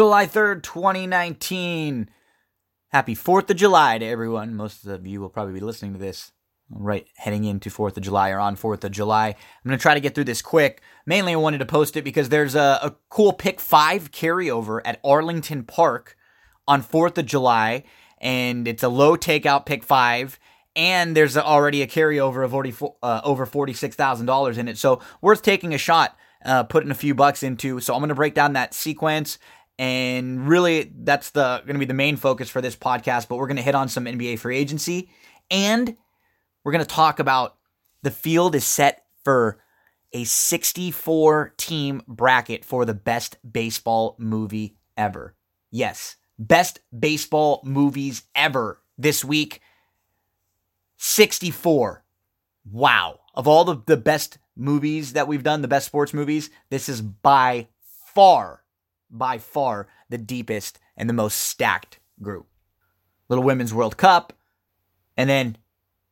July 3rd, 2019. Happy 4th of July to everyone. Most of you will probably be listening to this right heading into 4th of July or on 4th of July. I'm going to try to get through this quick. Mainly, I wanted to post it because there's a, a cool pick five carryover at Arlington Park on 4th of July, and it's a low takeout pick five. And there's already a carryover of 40, uh, over $46,000 in it. So, worth taking a shot, uh, putting a few bucks into. So, I'm going to break down that sequence and really that's the going to be the main focus for this podcast but we're going to hit on some nba free agency. And we're going to talk about the field is set for a 64 team bracket for the best baseball movie ever. Yes best baseball movies ever this week. 64 wow. Of all the, the best movies that we've done the best sports movies this is by far by far the deepest and the most stacked group. Little Women's World Cup. And then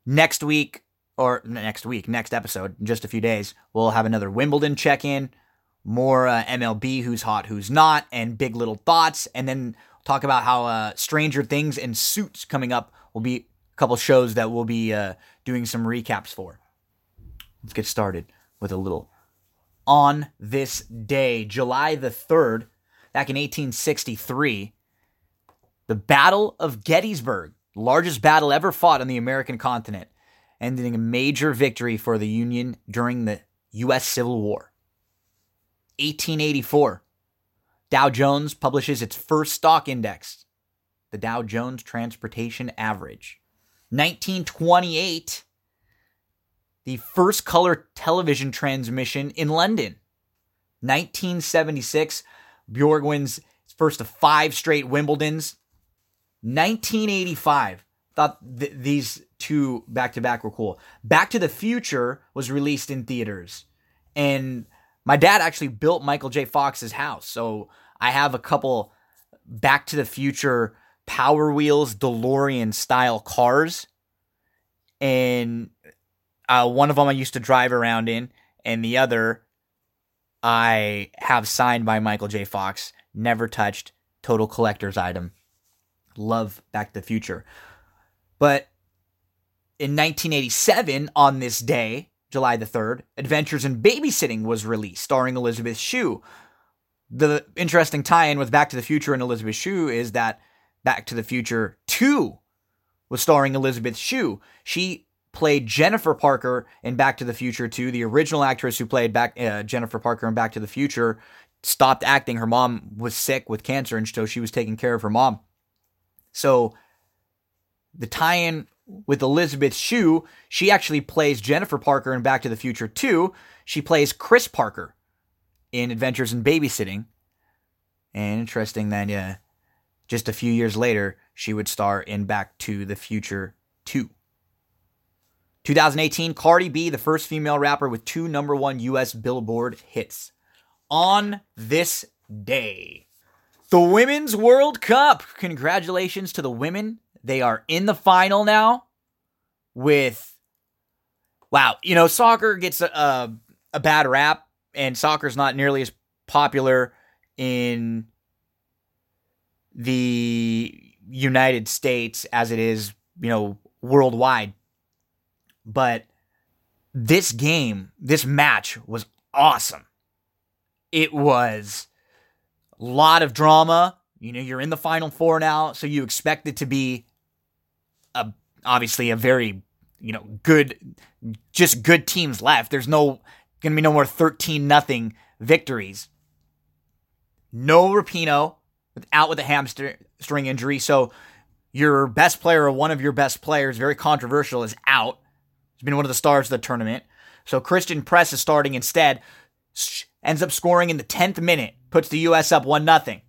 next week, or next week, next episode, in just a few days, we'll have another Wimbledon check in, more uh, MLB, who's hot, who's not, and big little thoughts. And then talk about how uh, Stranger Things and Suits coming up will be a couple shows that we'll be uh, doing some recaps for. Let's get started with a little on this day, July the 3rd, back in 1863, the Battle of Gettysburg, largest battle ever fought on the American continent, ending a major victory for the Union during the U.S. Civil War. 1884, Dow Jones publishes its first stock index, the Dow Jones Transportation Average. 1928, the first color television transmission in London. 1976, Borg wins first of five straight Wimbledons. 1985. Thought th- these two back to back were cool. Back to the Future was released in theaters. And my dad actually built Michael J. Fox's house. So I have a couple Back to the Future Power Wheels DeLorean style cars. And uh, one of them I used to drive around in, and the other I have signed by Michael J. Fox, never touched, total collector's item. Love Back to the Future. But in 1987, on this day, July the 3rd, Adventures in Babysitting was released, starring Elizabeth Shue. The interesting tie in with Back to the Future and Elizabeth Shue is that Back to the Future 2 was starring Elizabeth Shue. She played Jennifer Parker in Back to the Future 2. The original actress who played back uh, Jennifer Parker in Back to the Future stopped acting. Her mom was sick with cancer, and so she was taking care of her mom. So the tie-in with Elizabeth Shue, she actually plays Jennifer Parker in Back to the Future 2. She plays Chris Parker in Adventures in Babysitting. And interesting that uh, just a few years later, she would star in Back to the Future 2. 2018, Cardi B, the first female rapper with two number one US Billboard hits. On this day, the Women's World Cup. Congratulations to the women. They are in the final now with, wow, you know, soccer gets a, a, a bad rap, and soccer's not nearly as popular in the United States as it is, you know, worldwide. But this game, this match was awesome. It was a lot of drama. You know, you're in the final four now, so you expect it to be a obviously a very, you know, good just good teams left. There's no going to be no more 13 nothing victories. No Rapinoe out with a hamstring injury, so your best player or one of your best players, very controversial, is out. He's been one of the stars of the tournament. So Christen Press is starting instead. Ends up scoring in the 10th minute, puts the U.S. up 1 0.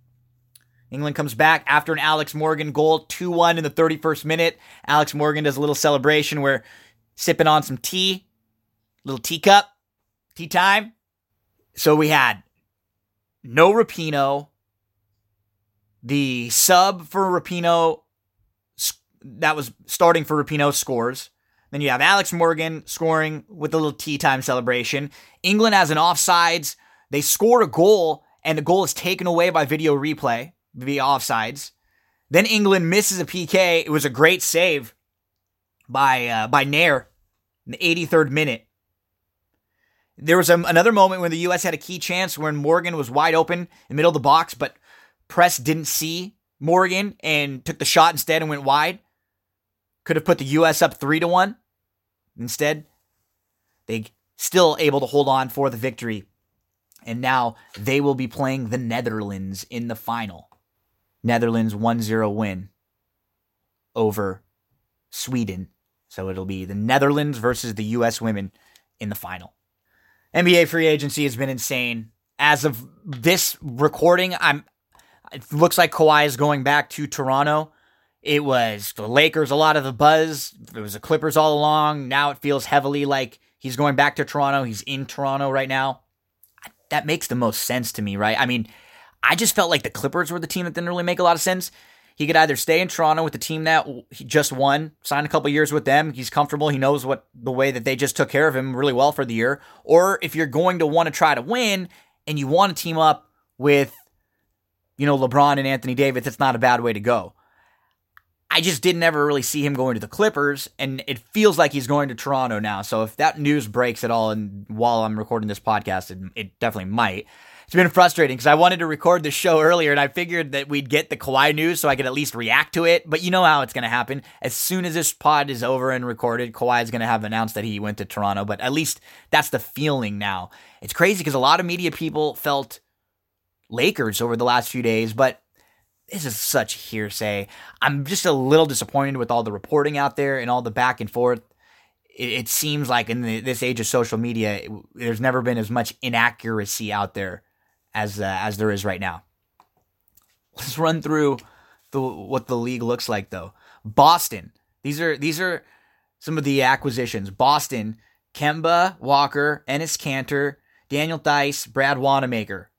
England comes back after an Alex Morgan goal, 2 1 in the 31st minute. Alex Morgan does a little celebration where sipping on some tea, little teacup, tea time. So we had no Rapinoe. The sub for Rapinoe that was starting for Rapinoe scores. Then you have Alex Morgan scoring with a little tea time celebration. England has an offsides. They score a goal, and the goal is taken away by video replay via offsides. Then England misses a PK. It was a great save by uh, by Naeher in the 83rd minute. There was a, another moment when the U.S. had a key chance when Morgan was wide open in the middle of the box, but press didn't see Morgan and took the shot instead and went wide. Could have put the U.S. up three to one. Instead, they still able to hold on for the victory. And now they will be playing the Netherlands in the final. Netherlands 1 0 win over Sweden. So it'll be the Netherlands versus the U.S. women in the final. NBA free agency has been insane. As of this recording, I'm. It looks like Kawhi is going back to Toronto. It was the Lakers, a lot of the buzz. It was the Clippers all along. Now it feels heavily like he's going back to Toronto. He's in Toronto right now. That makes the most sense to me, right? I mean, I just felt like the Clippers were the team that didn't really make a lot of sense. He could either stay in Toronto with the team that he just won, sign a couple years with them. He's comfortable. He knows what the way that they just took care of him really well for the year. Or if you're going to want to try to win and you want to team up with, you know, LeBron and Anthony Davis, it's not a bad way to go. I just didn't ever really see him going to the Clippers, and it feels like he's going to Toronto now. So if that news breaks at all, and while I'm recording this podcast, it, it definitely might it's been frustrating because I wanted to record the show earlier and I figured that we'd get the Kawhi news so I could at least react to it. But you know how it's going to happen. As soon as this pod is over and recorded, Kawhi is going to have announced that he went to Toronto. But at least that's the feeling now. It's crazy because a lot of media people felt Lakers over the last few days, but this is such hearsay. I'm just a little disappointed with all the reporting out there and all the back and forth. It, it seems like in the, this age of social media, it, there's never been as much inaccuracy out there as uh, as there is right now. Let's run through the what the league looks like though. Boston. These are these are some of the acquisitions. Boston, Kemba Walker, Enes Kanter, Daniel Theis, Brad Wanamaker.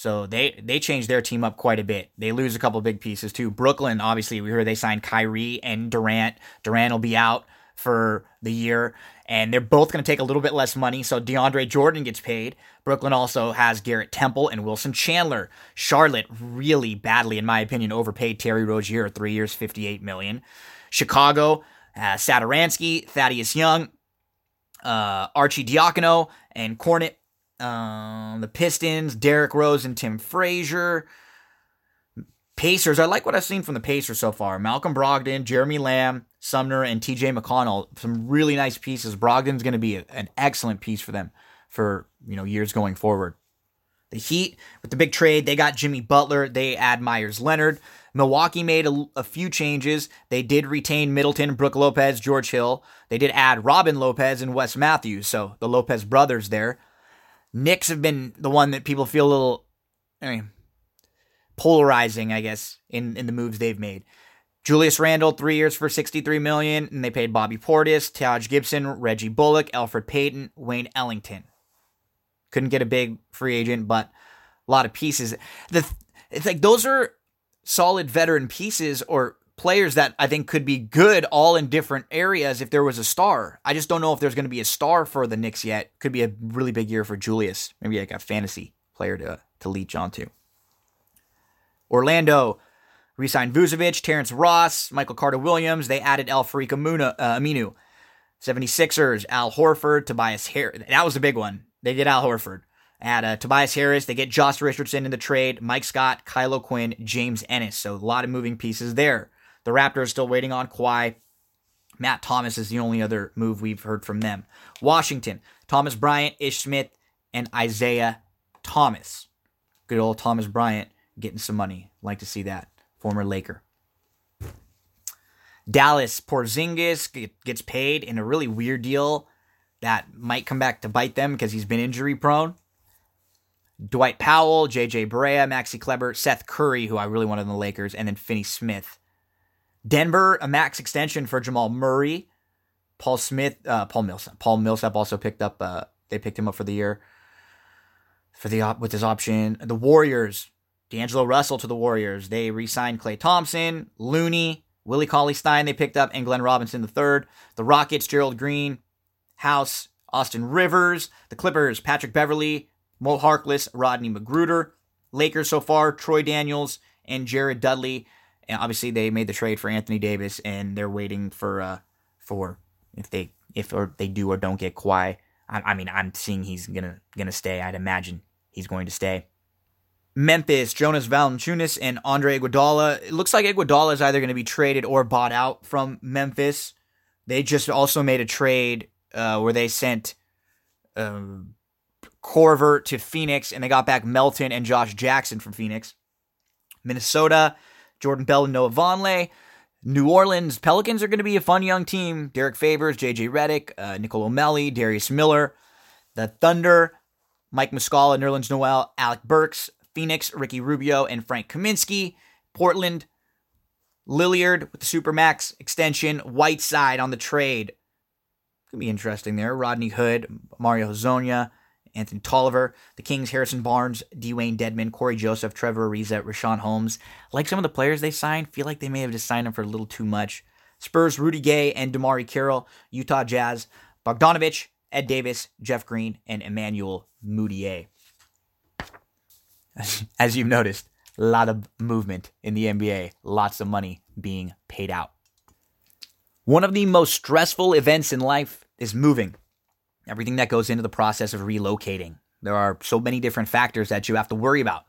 So they they changed their team up quite a bit. They lose a couple big pieces too. Brooklyn, obviously, we heard they signed Kyrie and Durant. Durant will be out for the year and they're both going to take a little bit less money. So DeAndre Jordan gets paid. Brooklyn also has Garrett Temple and Wilson Chandler. Charlotte really badly, in my opinion, overpaid Terry Rozier three years, fifty-eight million. Chicago, uh, Satoransky, Thaddeus Young, uh, Arcidiacono, and Kornet. Um, the Pistons, Derrick Rose and Tim Frazier. Pacers, I like what I've seen from the Pacers so far. Malcolm Brogdon, Jeremy Lamb, Sumner, and TJ McConnell. Some really nice pieces. Brogdon's going to be a, an excellent piece for them for you know years going forward. The Heat with the big trade, they got Jimmy Butler. They add Meyers Leonard. Milwaukee made a, a, few changes. They did retain Middleton, Brook Lopez, George Hill. They did add Robin Lopez and Wes Matthews, so the Lopez brothers there. Knicks have been the one that people feel a little, I mean, polarizing, I guess, in, in the moves they've made. Julius Randle, three years for 63 million, and they paid Bobby Portis, Taj Gibson, Reggie Bullock, Elfrid Payton, Wayne Ellington. Couldn't get a big free agent, but a lot of pieces. The it's like those are solid veteran pieces or players that I think could be good all in different areas if there was a star. I just don't know if there's going to be a star for the Knicks yet. Could be a really big year for Julius. Maybe like a fantasy player to to leech onto. Orlando re-signed Vucevic, Terrence Ross, Michael Carter Williams. They added Al-Farouq Amuna, uh, Aminu. 76ers, Al Horford, Tobias Harris. That was a big one. They did Al Horford. Add uh, Tobias Harris. They get Josh Richardson in the trade. Mike Scott, Kyle O'Quinn, James Ennis. So a lot of moving pieces there. The Raptors still waiting on Kawhi. Matt Thomas is the only other move we've heard from them. Washington, Thomas Bryant, Ish Smith, and Isaiah Thomas. Good old Thomas Bryant getting some money. Like to see that. Former Laker. Dallas Porzingis gets paid in a really weird deal that might come back to bite them because he's been injury prone. Dwight Powell, JJ Barea, Maxi Kleber, Seth Curry, who I really wanted in the Lakers, and then Finney Smith. Denver, a max extension for Jamal Murray. Paul Smith, uh, Paul Millsap. Paul Millsap also picked up. Uh, they picked him up for the year for the op- with his option. The Warriors, D'Angelo Russell to the Warriors. They re-signed Klay Thompson, Looney, Willie Cauley Stein. They picked up and Glenn Robinson the third. The Rockets, Gerald Green, House, Austin Rivers. The Clippers, Patrick Beverley, Mo Harkless, Rodney McGruder. Lakers so far, Troy Daniels and Jared Dudley. And obviously they made the trade for Anthony Davis and they're waiting for uh for if they if or they do or don't get Kawhi. I, I mean, I'm seeing he's gonna gonna stay. I'd imagine he's going to stay. Memphis, Jonas Valanciunas, and Andre Iguodala. It looks like Iguodala is either going to be traded or bought out from Memphis. They just also made a trade uh, where they sent um, Korver to Phoenix, and they got back Melton and Josh Jackson from Phoenix. Minnesota, Jordan Bell and Noah Vonleh. New Orleans Pelicans are going to be a fun young team. Derrick Favors, JJ Redick, uh, Nicolo Melli, Darius Miller. The Thunder, Mike Muscala, Nerlens Noel, Alec Burks, Phoenix, Ricky Rubio, and Frank Kaminsky. Portland, Lillard with the Supermax extension. Whiteside on the trade. Gonna be interesting there. Rodney Hood, Mario Hezonja, Anthony Tolliver, the Kings, Harrison Barnes, Dewayne Dedmon, Cory Joseph, Trevor Ariza, Richaun Holmes. Like some of the players they signed, feel like they may have just signed them for a little too much. Spurs, Rudy Gay and DeMarre Carroll, Utah Jazz, Bogdanovich, Ed Davis, Jeff Green, and Emmanuel Mudiay. As you've noticed, a lot of movement in the NBA, lots of money being paid out. One of the most stressful events in life is moving everything that goes into the process of relocating. There are so many different factors that you have to worry about.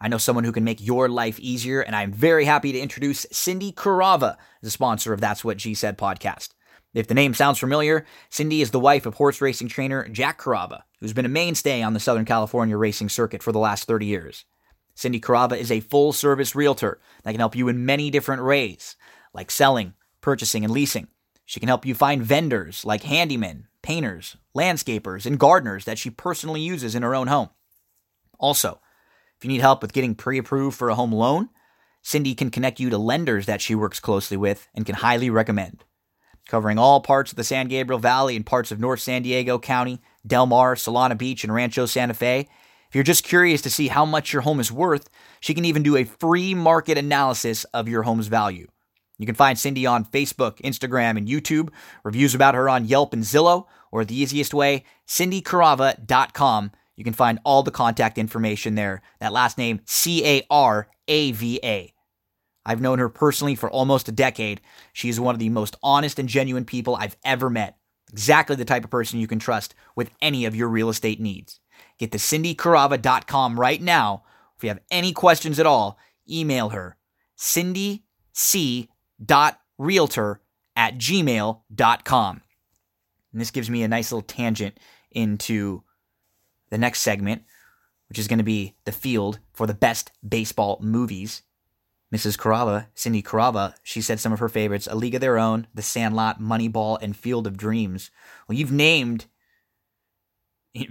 I know someone who can make your life easier, and I'm very happy to introduce Cindy Carava a sponsor of That's What G Said podcast. If the name sounds familiar, Cindy is the wife of horse racing trainer Jack Carava, who's been a mainstay on the Southern California racing circuit for the last 30 years. Cindy Carava is a full service realtor that can help you in many different ways, like selling, purchasing, and leasing. She can help you find vendors like handymen, painters, landscapers, and gardeners that she personally uses in her own home. Also, if you need help with getting pre approved for a home loan, Cindy can connect you to lenders that she works closely with and can highly recommend. Covering all parts of the San Gabriel Valley and parts of North San Diego County, Del Mar, Solana Beach, and Rancho Santa Fe, if you're just curious to see how much your home is worth, she can even do a free market analysis of your home's value. You can find Cindy on Facebook, Instagram, and YouTube, reviews about her on Yelp and Zillow, or the easiest way, cindycarava.com. You can find all the contact information there. That last name, C A R A V A. I've known her personally for almost a decade. She is one of the most honest and genuine people I've ever met. Exactly the type of person you can trust with any of your real estate needs. Get to cindycarava.com right now. If you have any questions at all, email her, cindyc.realtor at gmail.com. And this gives me a nice little tangent into the next segment, which is going to be the field for the best baseball movies. Mrs. Carava, Cindy Carava, she said some of her favorites A League of Their Own, The Sandlot, Moneyball, and Field of Dreams. Well, you've named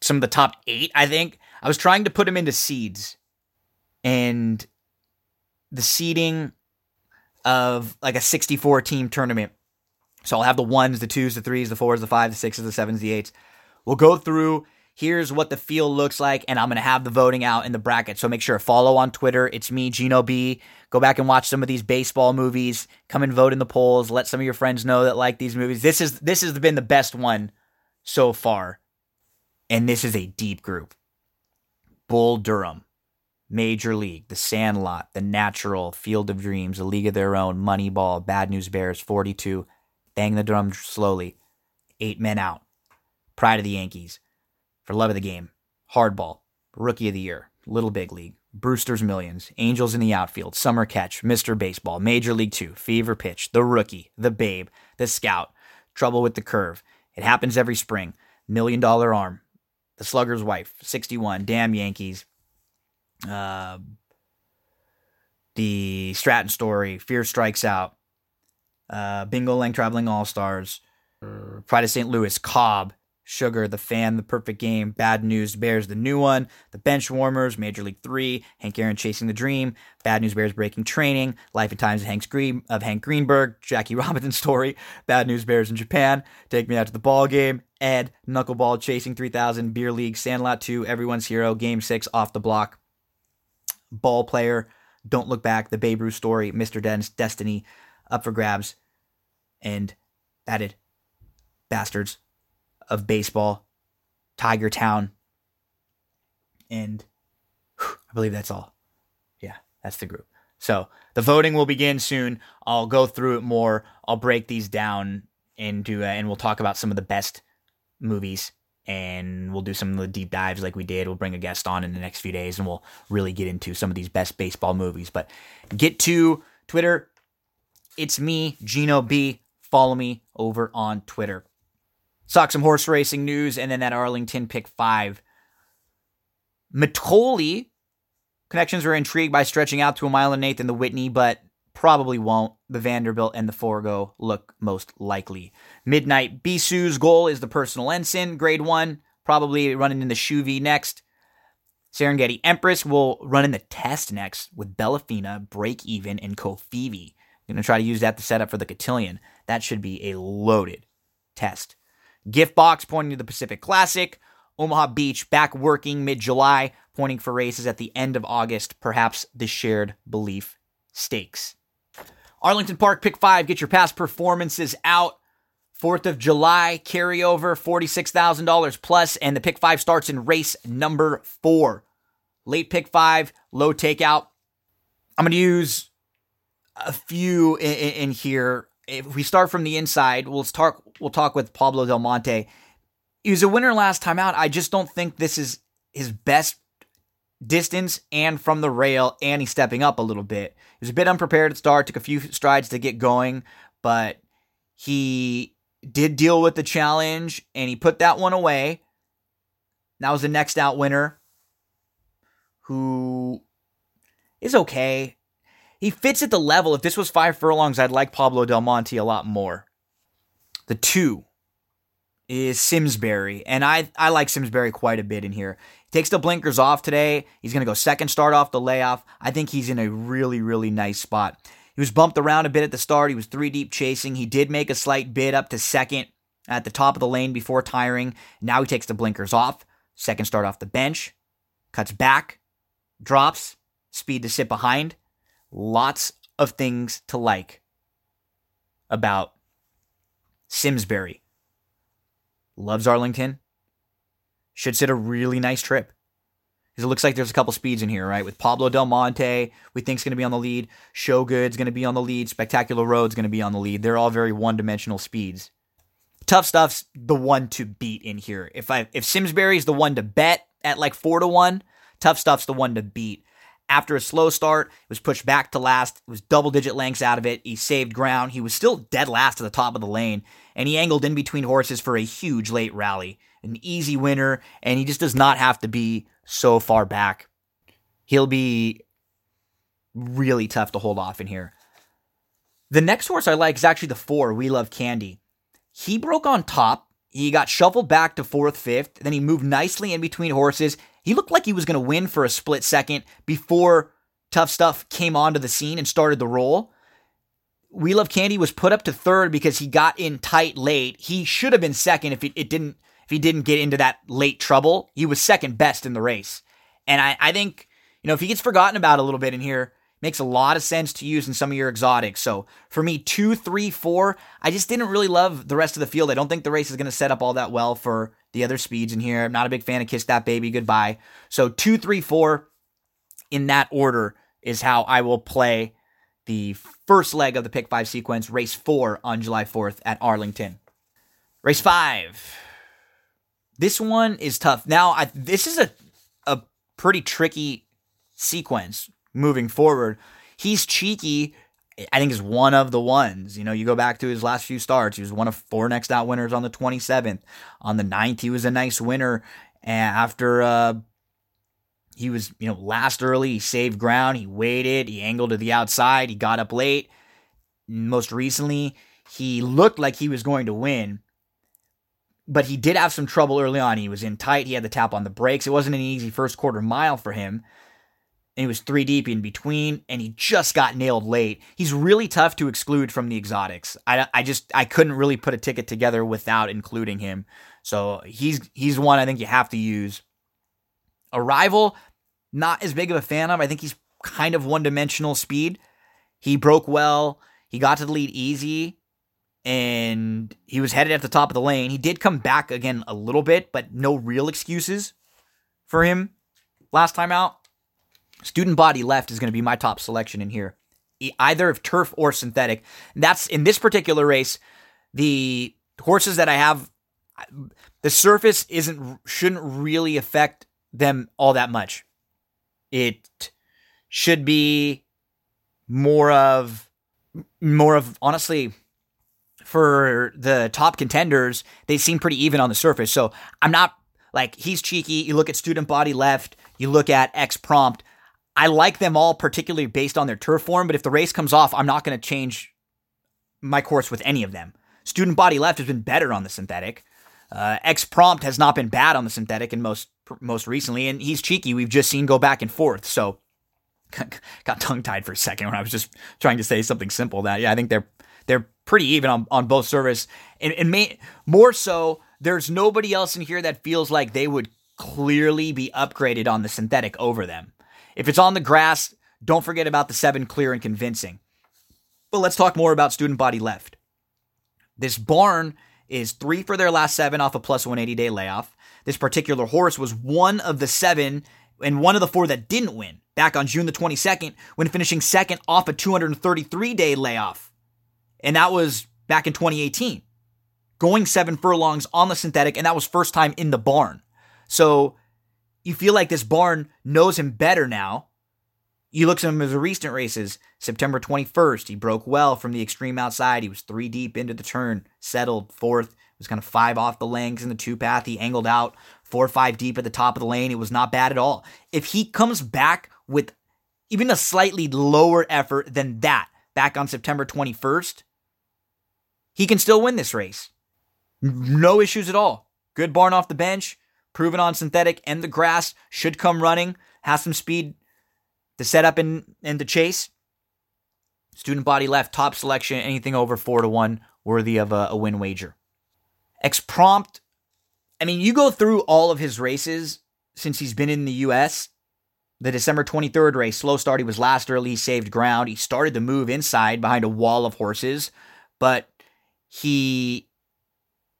some of the top eight, I think. I was trying to put them into seeds. And the seeding of like a 64 team tournament so I'll have the ones, the twos, the threes, the fours, the fives, the sixes, the sevens, the eights. We'll go through. Here's what the field looks like, and I'm going to have the voting out in the bracket. So make sure to follow on Twitter. It's me, Gino B. Go back and watch some of these baseball movies. Come and vote in the polls. Let some of your friends know that like these movies. This is this has been the best one so far, and this is a deep group. Bull Durham, Major League, The Sandlot, The Natural, Field of Dreams, A League of Their Own, Moneyball, Bad News Bears, 42, Bang the drum slowly. Eight men out. Pride of the Yankees. For love of the game. Hardball. Rookie of the year. Little Big League. Brewster's Millions. Angels in the outfield. Summer Catch. Mr. Baseball. Major League Two. Fever Pitch. The Rookie. The Babe. The Scout. Trouble with the Curve. It happens every spring. Million Dollar Arm. The Slugger's Wife. 61. Damn Yankees. Uh, the Stratton Story. Fear Strikes Out uh, Bingo Long Traveling All Stars, Pride of St. Louis, Cobb, Sugar, The Fan, The Perfect Game, Bad News Bears, the new one, The Bench Warmers, Major League Three, Hank Aaron Chasing the Dream, Bad News Bears Breaking Training, Life and Times of, Hank's Green, of Hank Greenberg, Jackie Robinson Story, Bad News Bears in Japan, Take Me Out to the Ball Game, Ed, Knuckleball, Chasing 3000, Beer League, Sandlot 2, Everyone's Hero, Game 6, Off the Block, Ball Player, Don't Look Back, The Babe Ruth Story, Mr. Den's Destiny, Up for Grabs, and battered bastards of baseball, Tiger Town, and I believe that's all. Yeah, that's the group. So the voting will begin soon. I'll go through it more. I'll break these down into, uh, and we'll talk about some of the best movies and we'll do some of the deep dives like we did. We'll bring a guest on in the next few days and we'll really get into some of these best baseball movies. But get to Twitter. It's me, Gino B. Follow me over on Twitter. Talk some horse racing news and then that Arlington pick five. Mitole connections are intrigued by stretching out to a mile and eighth in the Whitney, but probably won't. The Vanderbilt and the Forego look most likely. Midnight Bisou's goal is the personal ensign, grade one, probably running in the Shuvee next. Serengeti Empress will run in the test next with Bellafina, Break Even, and Covfefe. Going to try to use that to set up for the Cotillion. That should be a loaded test. Gift box pointing to the Pacific Classic. Omaha Beach back working mid July, pointing for races at the end of August, perhaps the shared belief stakes. Arlington Park Pick 5, get your past performances out. 4th of July carryover, $46,000 plus, and the Pick 5 starts in race number 4. Late Pick 5, low takeout. I'm going to use a few in, in, here. If we start from the inside, we'll talk we'll talk with Pablo Del Monte. He was a winner last time out. I just don't think this is his best distance and from the rail, and he's stepping up a little bit. He was a bit unprepared at start, took a few strides to get going, but he did deal with the challenge and he put that one away. That was the next out winner who is okay. He fits at the level. If this was five furlongs, I'd like Pablo Del Monte a lot more. The two is Simsbury, and I I like Simsbury quite a bit in here. He takes the blinkers off today. He's going to go second start off the layoff. I think he's in a really really nice spot. He was bumped around a bit at the start. He was three deep chasing. He did make a slight bid up to second at the top of the lane before tiring. Now he takes the blinkers off. Second start off the bench, cuts back, drops, speed to sit behind. Lots of things to like about Simsbury loves Arlington. Should sit a really nice trip. Because it looks like there's a couple speeds in here, right? With Pablo Del Monte, we think is going to be on the lead. Showgood's going to be on the lead. Spectacular Road's going to be on the lead. They're all very one-dimensional speeds. Tough stuff's the one to beat in here. If I if Simsbury's the one to bet at like four to one, tough stuff's the one to beat. After a slow start, it was pushed back to last. It was double digit lengths out of it. He saved ground. He was still dead last at the top of the lane and he angled in between horses for a huge late rally. An easy winner, and he just does not have to be so far back. He'll be really tough to hold off in here. The next horse I like is actually the four, We Love Candy. He broke on top. He got shuffled back to fourth, fifth. Then he moved nicely in between horses. He looked like he was going to win for a split second before Tough Stuff came onto the scene and started the roll. We Love Candy was put up to third because he got in tight late. He should have been second if it, it didn't if he didn't get into that late trouble. He was second best in the race. And I, I think, you know, if he gets forgotten about a little bit in here, makes a lot of sense to use in some of your exotics. So for me, two, three, four, I just didn't really love the rest of the field. I don't think the race is going to set up all that well for the other speeds in here. I'm not a big fan of Kiss That Baby Goodbye. So two, three, four in that order is how I will play the first leg of the pick five sequence, race four on July 4th at Arlington. Race five. This one is tough. Now, I, this is a, a pretty tricky sequence moving forward. He's cheeky. I think is one of the ones. You know, you go back to his last few starts. He was one of four next out winners on the 27th. On the 9th, he was a nice winner. And after uh, he was, you know, last early. He saved ground. He waited. He angled to the outside. He got up late. Most recently, he looked like he was going to win, but he did have some trouble early on. He was in tight. He had to tap on the brakes. It wasn't an easy first quarter mile for him. And he was three deep in between, and he just got nailed late. He's really tough to exclude from the exotics. I, I just I couldn't really put a ticket together without including him. So he's he's one I think you have to use. Arrival, not as big of a fan of. I think he's kind of one dimensional speed. He broke well. He got to the lead easy and he was headed at the top of the lane. He did come back again a little bit, but no real excuses for him last time out. Student Body Left is going to be my top selection in here, either of turf or synthetic. That's in this particular race. The horses that I have, the surface isn't shouldn't really affect them all that much. It should be more of more of honestly for the top contenders, they seem pretty even on the surface. So I'm not like he's cheeky. You look at student body left, you look at X prompt. I like them all, particularly based on their turf form. But if the race comes off, I'm not going to change my course with any of them. Student body left has been better on the synthetic. Uh, X prompt has not been bad on the synthetic and most most recently, and he's cheeky. We've just seen go back and forth. So got tongue tied for a second when I was just trying to say something simple. That yeah, I think they're they're pretty even on, on both service, and, and may, more so. There's nobody else in here that feels like they would clearly be upgraded on the synthetic over them. If it's on the grass, don't forget about the seven clear and convincing. But let's talk more about student body left. This barn is three for their last seven off a plus 180 day layoff. This particular horse was one of the seven and one of the four that didn't win back on June the 22nd when finishing second off a 233 day layoff. And that was back in 2018. Going seven furlongs on the synthetic, and that was first time in the barn. So you feel like this barn knows him better now. You look at him as the recent races. September 21st, he broke well from the extreme outside. He was three deep into the turn, settled fourth, It was kind of five off the lengths in the two path. He angled out four or five deep at the top of the lane. It was not bad at all. If he comes back with even a slightly lower effort than that back on September 21st, he can still win this race. No issues at all. Good barn off the bench, proven on synthetic and the grass, should come running, has some speed to set up and, and to chase. Student body left, top selection, anything over four to one, worthy of a, a win wager. X prompt. I mean, you go through all of his races since he's been in the U.S. The December 23rd race, slow start. He was last early. He saved ground. He started to move inside behind a wall of horses, but he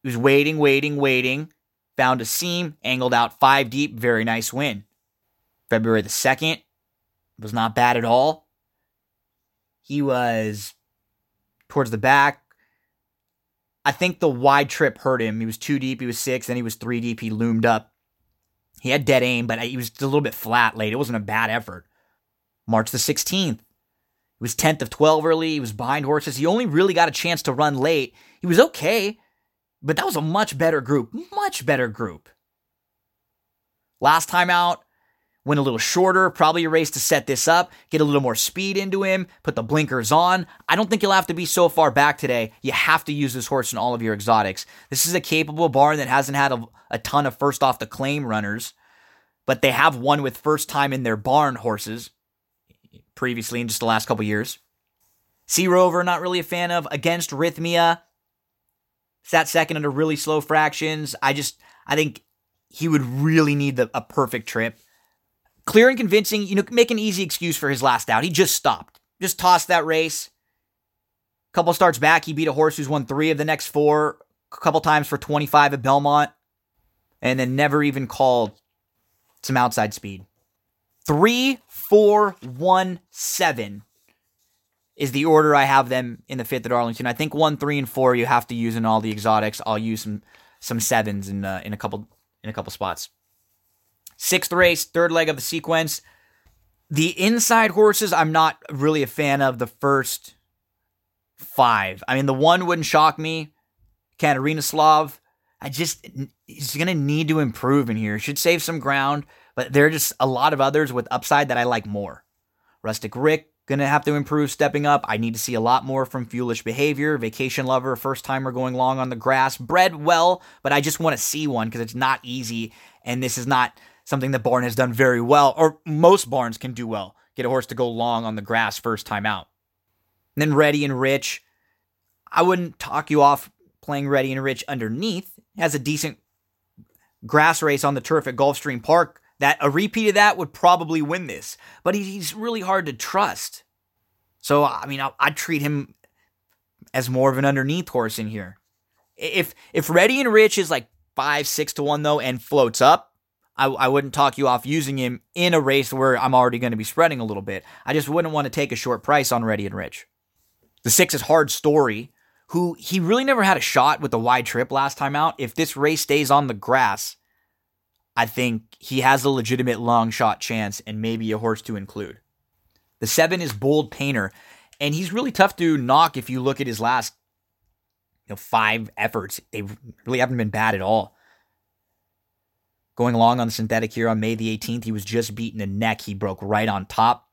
was waiting, waiting, waiting. Found a seam, angled out five deep. Very nice win. February the 2nd was not bad at all. He was towards the back, I think the wide trip hurt him. He was two deep, he was six, then he was three deep, he loomed up. He had dead aim, but he was a little bit flat late. It wasn't a bad effort. March the 16th. He was 10th of 12 early. He was behind horses. He only really got a chance to run late. He was okay, but that was a much better group. Much better group. Last time out, went a little shorter, probably a race to set this up, get a little more speed into him, put the blinkers on. I don't think you'll have to be so far back today. You have to use this horse in all of your exotics. This is a capable barn that hasn't had a, a ton of first off the claim runners, but they have won with first time in their barn horses previously in just the last couple years. Sea Rover, not really a fan of. Against Rhythmia, sat second under really slow fractions. I just, I think he would really need the, a perfect trip clear and convincing, you know, make an easy excuse for his last out. He just stopped, just tossed that race. Couple starts back, he beat a horse who's won three of the next four, a couple times for 25 at Belmont, and then never even called some outside speed. Three, four, one, seven is the order I have them in the fifth at Arlington. I think one, three, and four you have to use in all the exotics. I'll use some some sevens in uh, in a couple in a couple spots. Sixth race, third leg of the sequence. The inside horses, I'm not really a fan of the first five. I mean, the one wouldn't shock me. Katarinaslav. I just, he's to need to improve in here. Should save some ground, but there are just a lot of others with upside that I like more. Rustic Rick, going to have to improve stepping up. I need to see a lot more from Foolish Behavior, Vacation Lover, first timer going long on the grass. Bred well, but I just want to see one because it's not easy. And this is not something that Barn has done very well, or most barns can do well. Get a horse to go long on the grass first time out. And then Ready and Rich. I wouldn't talk you off playing Ready and Rich underneath. has a decent grass race on the turf at Gulfstream Park. That a repeat of that would probably win this, but he's really hard to trust. So I mean, I'd treat him as more of an underneath horse in here. If if Ready and Rich is like five six to one though and floats up, I, I wouldn't talk you off using him in a race where I'm already going to be spreading a little bit. I just wouldn't want to take a short price on Ready and Rich. The six is Hard Story, who he really never had a shot with the wide trip last time out. If this race stays on the grass, I think he has a legitimate long shot chance and maybe a horse to include. The seven is Bold Painter, and he's really tough to knock if you look at his last you know, five efforts. They really haven't been bad at all. Going along on the synthetic here on May the 18th, he was just beaten a neck. He broke right on top.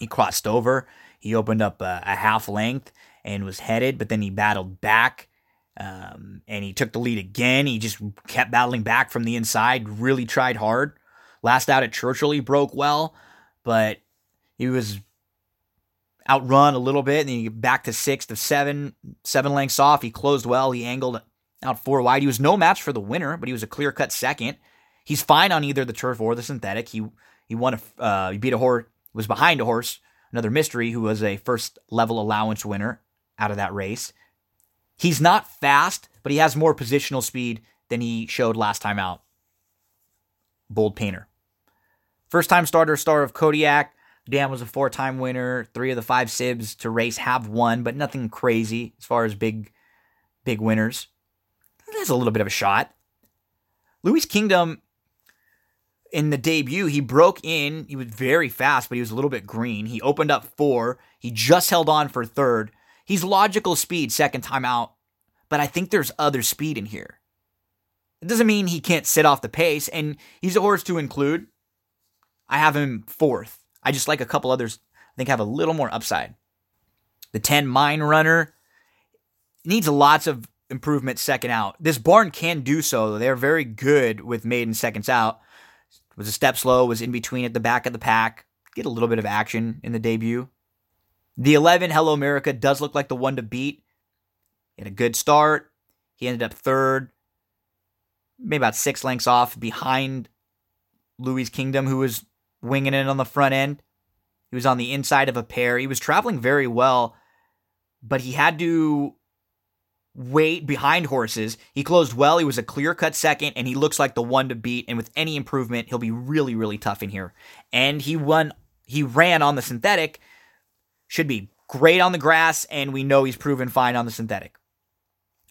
He crossed over. He opened up a, a half length and was headed, but then he battled back. Um, and he took the lead again. He just kept battling back from the inside, really tried hard. Last out at Churchill, he broke well, but he was outrun a little bit, and he back to sixth to seven, seven lengths off. He closed well. He angled out four wide. He was no match for the winner, but he was a clear cut second. He's fine on either the turf or the synthetic. He he won a uh, he beat a horse was behind a horse, another mystery who was a first level allowance winner out of that race. He's not fast, but he has more positional speed than he showed last time out. Bold painter. First time starter, star of Kodiak. Dan was a four time winner. Three of the five Sibs to race have won, but nothing crazy as far as big, big winners. There's a little bit of a shot. Louis Kingdom in the debut, he broke in. He was very fast, but he was a little bit green. He opened up four. He just held on for third. He's logical speed second time out, but I think there's other speed in here. It doesn't mean he can't sit off the pace, and he's a horse to include. I have him fourth. I just like a couple others, I think have a little more upside. The 10 Mine Runner needs lots of improvement second out. This barn can do so. They're very good with maiden seconds out was a step slow, was in between at the back of the pack. Get a little bit of action in the debut. The 11, Hello America, does look like the one to beat. He had a good start. He ended up third, maybe about six lengths off behind Louis Kingdom, who was winging it on the front end. He was on the inside of a pair. He was traveling very well, but he had to wait behind horses. He closed well. He was a clear cut second, and he looks like the one to beat. And with any improvement, he'll be really, really tough in here. And he won. He ran on the synthetic. Should be great on the grass, and we know he's proven fine on the synthetic.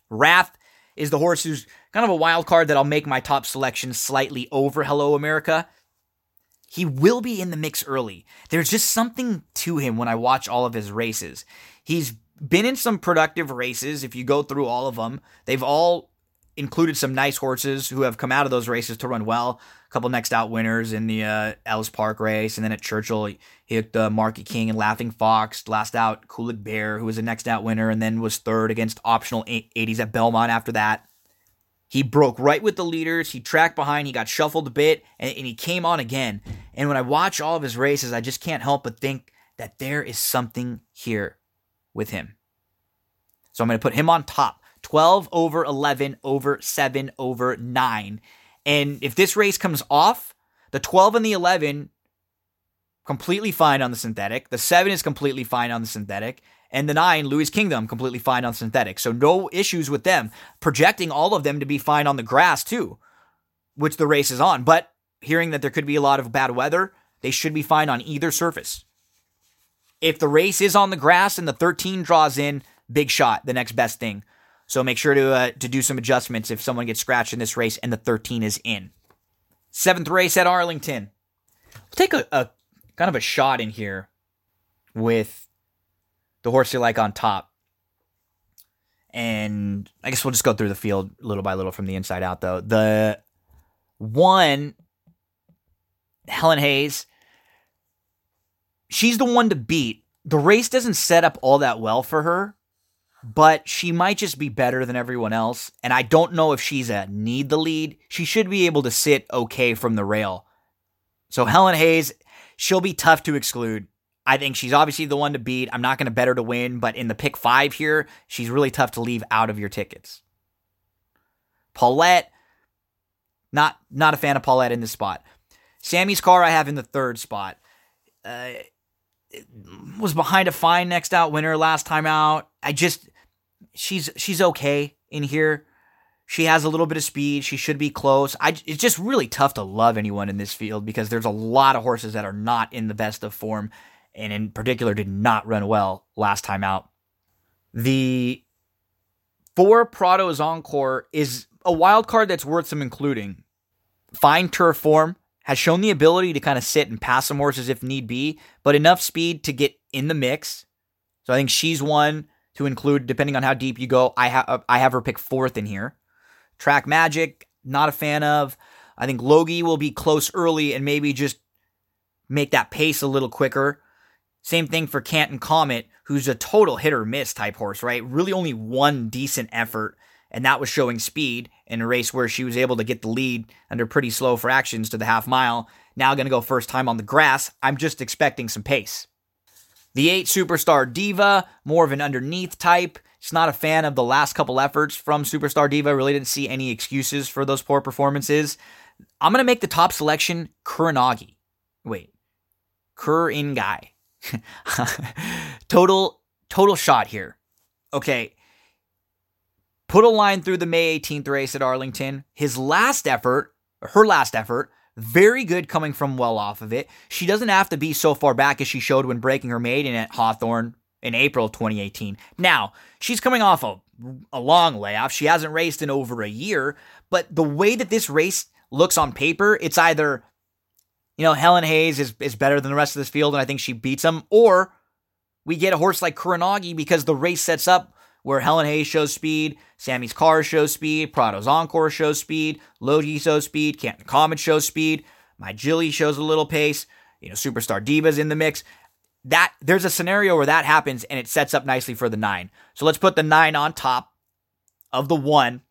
Wrath is the horse who's kind of a wild card that I'll make my top selection slightly over Hello America. He will be in the mix early. There's just something to him when I watch all of his races. He's been in some productive races. If you go through all of them, they've all included some nice horses who have come out of those races to run well. Couple next out winners in the uh, Ellis Park race, and then at Churchill, he, the uh, Market King and Laughing Fox. Last out, Kulig Bear, who was a next out winner, and then was third against optional 80s at Belmont after that. He broke right with the leaders. He tracked behind. He got shuffled a bit, and, and he came on again. And when I watch all of his races, I just can't help but think that there is something here with him. So I'm going to put him on top 12 over 11 over 7 over 9. And if this race comes off, the 12 and the 11 completely fine on the synthetic. The 7 is completely fine on the synthetic. And the 9, Louis Kingdom, completely fine on synthetic. So no issues with them. Projecting all of them to be fine on the grass too, which the race is on. But hearing that there could be a lot of bad weather, they should be fine on either surface. If the race is on the grass and the 13 draws in, big shot, the next best thing. So make sure to uh, to do some adjustments if someone gets scratched in this race and the 13 is in. Seventh race at Arlington. We'll take a, a kind of a shot in here with the horse you like on top. And I guess we'll just go through the field little by little from the inside out, though. The one, Helen Hayes, she's the one to beat. The race doesn't set up all that well for her, but she might just be better than everyone else. And I don't know if she's a need the lead. She should be able to sit okay from the rail. So Helen Hayes, she'll be tough to exclude. I think she's obviously the one to beat. I'm not going to bet her to win, but in the pick five here, she's really tough to leave out of your tickets. Paulette, not not a fan of Paulette in this spot. Sammy's car I have in the third spot. Uh, was behind a fine next out winner last time out. I just she's she's okay in here. She has a little bit of speed. She should be close. I, it's just really tough to love anyone in this field because there's a lot of horses that are not in the best of form, and in particular did not run well last time out. The four Prado's Encore is a wild card that's worth some including. Fine turf form, has shown the ability to kind of sit and pass some horses if need be, but enough speed to get in the mix. So I think she's one to include, depending on how deep you go. I have I have her pick fourth in here. Track Magic, not a fan of. I think Logie will be close early and maybe just make that pace a little quicker. Same thing for Canton Comet, who's a total hit or miss type horse, right? Really only one decent effort, and that was showing speed in a race where she was able to get the lead under pretty slow fractions to the half mile. Now going to go first time on the grass. I'm just expecting some pace. The 8 Superstar Diva, more of an underneath type. Just not a fan of the last couple efforts from Superstar Diva. Really didn't see any excuses for those poor performances. I'm to make the top selection Kuranagi. Wait. Kuringai. total total shot here. Okay. Put a line through the May 18th race at Arlington. His last effort, her last effort, very good coming from well off of it. She doesn't have to be so far back as she showed when breaking her maiden at Hawthorne in April of 2018. Now, she's coming off a, a long layoff. She hasn't raced in over a year, but the way that this race looks on paper, it's either, you know, Helen Hayes is, is better than the rest of this field, and I think she beats them, or we get a horse like Kuranagi because the race sets up where Helen Hayes shows speed, Sammy's car shows speed, Prado's Encore shows speed, Logie shows speed, Canton Comet shows speed, My Jilly shows a little pace, you know, Superstar Divas in the mix that there's a scenario where that happens and it sets up nicely for the nine. So let's put the nine on top of the one.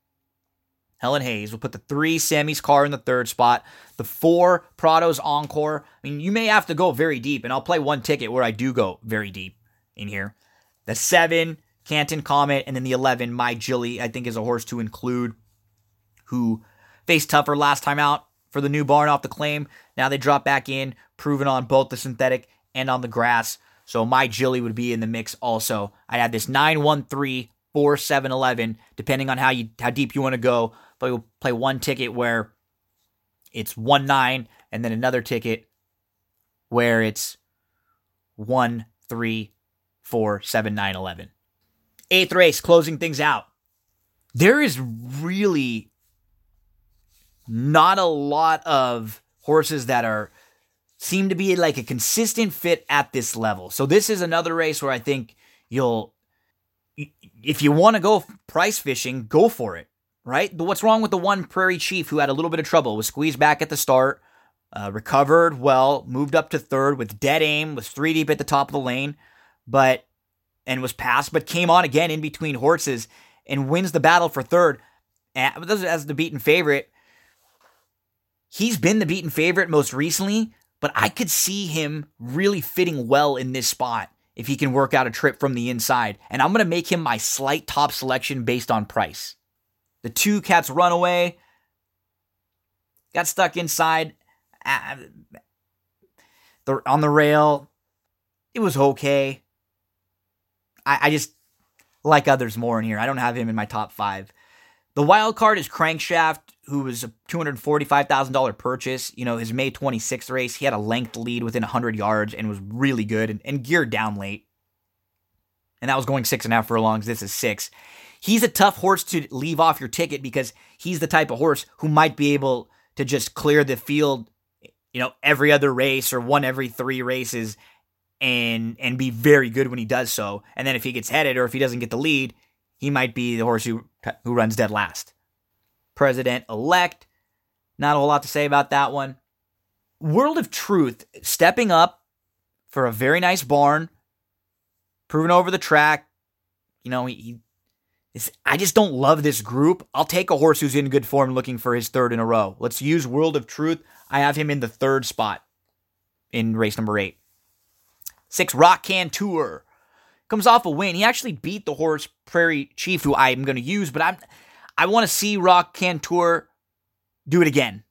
Helen Hayes. We'll put the three Sammy's car in the third spot. The four Prado's Encore. I mean, you may have to go very deep, and I'll play one ticket where I do go very deep in here. The seven Canton Comet, and then the eleven My Jilly. I think is a horse to include, who faced tougher last time out for the new barn off the claim. Now they drop back in, proven on both the synthetic and on the grass. So my Jilly would be in the mix also. I had this 9 1 3 4 7 11, depending on how you how deep you want to go. But we'll play one ticket where it's 1 9, and then another ticket where it's 1 3 4 7 9 11. Eighth race, closing things out. There is really not a lot of horses that are seem to be like a consistent fit at this level. So this is another race where I think you'll if you want to go price fishing, go for it, right? But what's wrong with the one Prairie Chief who had a little bit of trouble, was squeezed back at the start, uh, recovered well, moved up to third with dead aim, was three deep at the top of the lane, but and was passed, but came on again in between horses and wins the battle for third as the beaten favorite. He's been the beaten favorite most recently, but I could see him really fitting well in this spot if he can work out a trip from the inside. And I'm going to make him my slight top selection based on price. The two Cat's Runaway got stuck inside on the rail. It was okay. I, I just like others more in here. I don't have him in my top five. The wild card is Crankshaft who was a $245,000 purchase. You know, his May 26th race, he had a length lead within 100 yards and was really good and, and geared down late. And that was going six and a half furlongs. This is six. He's a tough horse to leave off your ticket because he's the type of horse who might be able to just clear the field, you know, every other race or one every three races and and be very good when he does so. And then if he gets headed or if he doesn't get the lead, he might be the horse who who runs dead last president elect. Not a whole lot to say about that one. World of Truth stepping up for a very nice barn, proven over the track. You know, he, he I just don't love this group. I'll take a horse who's in good form looking for his third in a row. Let's use World of Truth. I have him in the third spot in race number eight. Six, Rock Can Tour. Comes off a win. He actually beat the horse Prairie Chief, who I'm going to use, but I'm I want to see Rock Cantour do it again.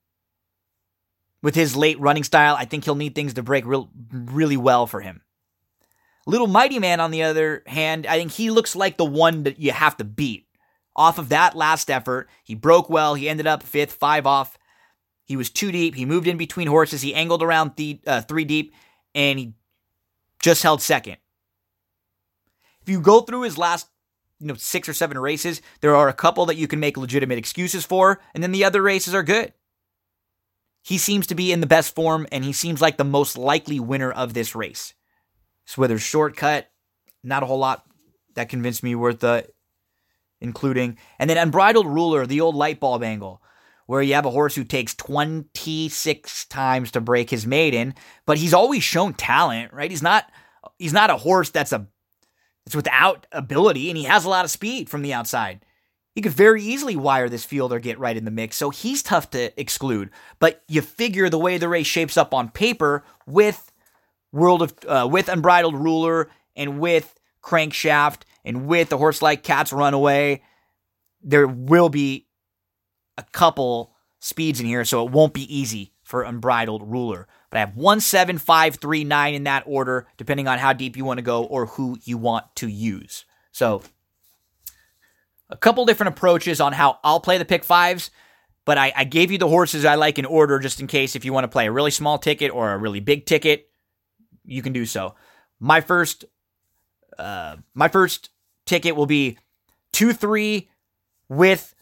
With his late running style, I think he'll need things to break real, really well for him. Little Mighty Man, on the other hand, I think he looks like the one that you have to beat off of that last effort. He broke well. He ended up fifth, five off. He was two deep. He moved in between horses. He angled around the, uh, three deep, and he just held second. If you go through his last you know six or seven races, there are a couple that you can make legitimate excuses for, and then the other races are good. He seems to be in the best form, and he seems like the most likely winner of this race. So whether shortcut, not a whole lot that convinced me worth the including. And then Unbridled Ruler, the old light bulb angle, where you have a horse who takes 26 times to break his maiden, but he's always shown talent, right? He's not he's not a horse that's a it's without ability, and he has a lot of speed from the outside. He could very easily wire this field or get right in the mix, so he's tough to exclude. But you figure the way the race shapes up on paper with World of uh, with Unbridled Ruler and with Crankshaft and with the horse like Cat's Runaway, there will be a couple speeds in here, so it won't be easy for Unbridled Ruler. But I have one, seven, five, three, nine in that order, depending on how deep you want to go or who you want to use. So, a couple different approaches on how I'll play the pick fives, but I, I gave you the horses I like in order just in case if you want to play a really small ticket or a really big ticket, you can do so. My first, uh, my first ticket will be two three with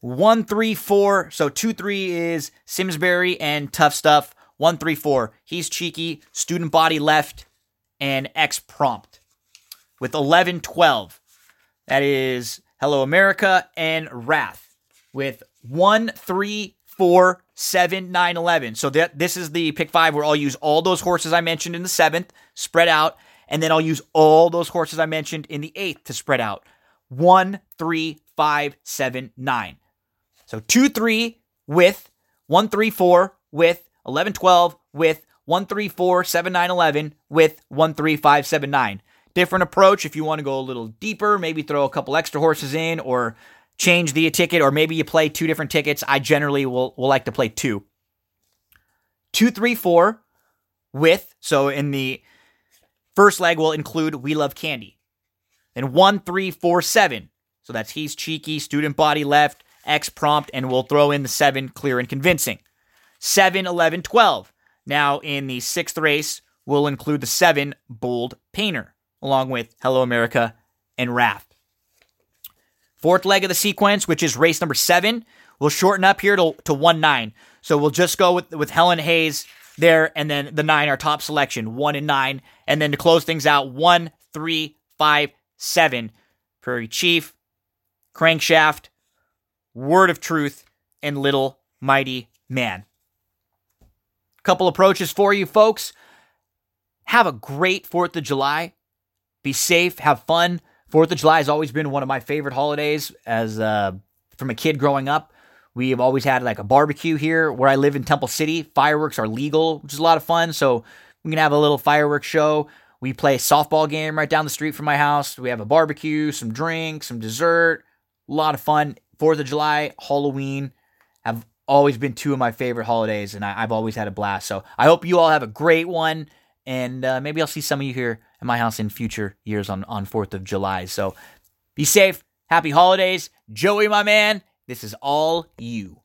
one three four. So two three is Simsbury and Tough Stuff. One three four. He's cheeky. Student body left and X prompt with 11 12. That is Hello America and Wrath with one three four seven nine eleven. So that this is the pick five where I'll use all those horses I mentioned in the seventh spread out, and then I'll use all those horses I mentioned in the eighth to spread out. One, three, five, seven, nine. So two, three with one, three, four with 11, 12 with one, three, four, seven, nine, 11 with one, three, five, seven, nine. Different approach if you want to go a little deeper, maybe throw a couple extra horses in or change the ticket, or maybe you play two different tickets. I generally will, will like to play two. Two, three, four with, so in the first leg will include We Love Candy. Then one, three, four, seven. So that's He's Cheeky, Student Body Left, X Prompt, and we'll throw in the seven, Clear and Convincing. 7, 11, 12. Now in the sixth race, we'll include the seven, Bold Painter, along with Hello America and Wrath. Fourth leg of the sequence, which is race number seven, we'll shorten up here to, to 1 9. So we'll just go with, with Helen Hayes there, and then the nine, our top selection, one and nine. And then to close things out, one, three, five, seven. Prairie Chief, Crankshaft, Word of Truth, and Little Mighty Man. Couple approaches for you folks. Have a great 4th of July. Be safe, have fun. Fourth of July has always been one of my favorite holidays as uh, from a kid growing up. We have always had like a barbecue here where I live in Temple City. Fireworks are legal, which is a lot of fun. So we can have a little fireworks show. We play a softball game right down the street from my house. We have a barbecue, some drinks, some dessert. A lot of fun. Fourth of July, Halloween have always been two of my favorite holidays, and I, have always had a blast. So I hope you all have a great one, and uh, maybe I'll see some of you here at my house in future years on on Fourth of July. So be safe. Happy holidays, Joey, my man. This is all you.